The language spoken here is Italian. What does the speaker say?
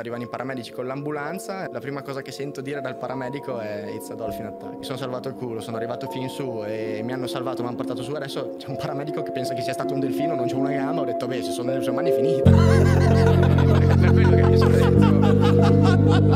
Arrivano i paramedici con l'ambulanza, la prima cosa che sento dire dal paramedico è It's a dolphin attack. Mi sono salvato il culo, sono arrivato fin su e mi hanno salvato, mi hanno portato su. Adesso c'è un paramedico che pensa che sia stato un delfino, non c'è una gamba, ho detto beh se sono nelle sue mani è finita. per quello che mi sono detto.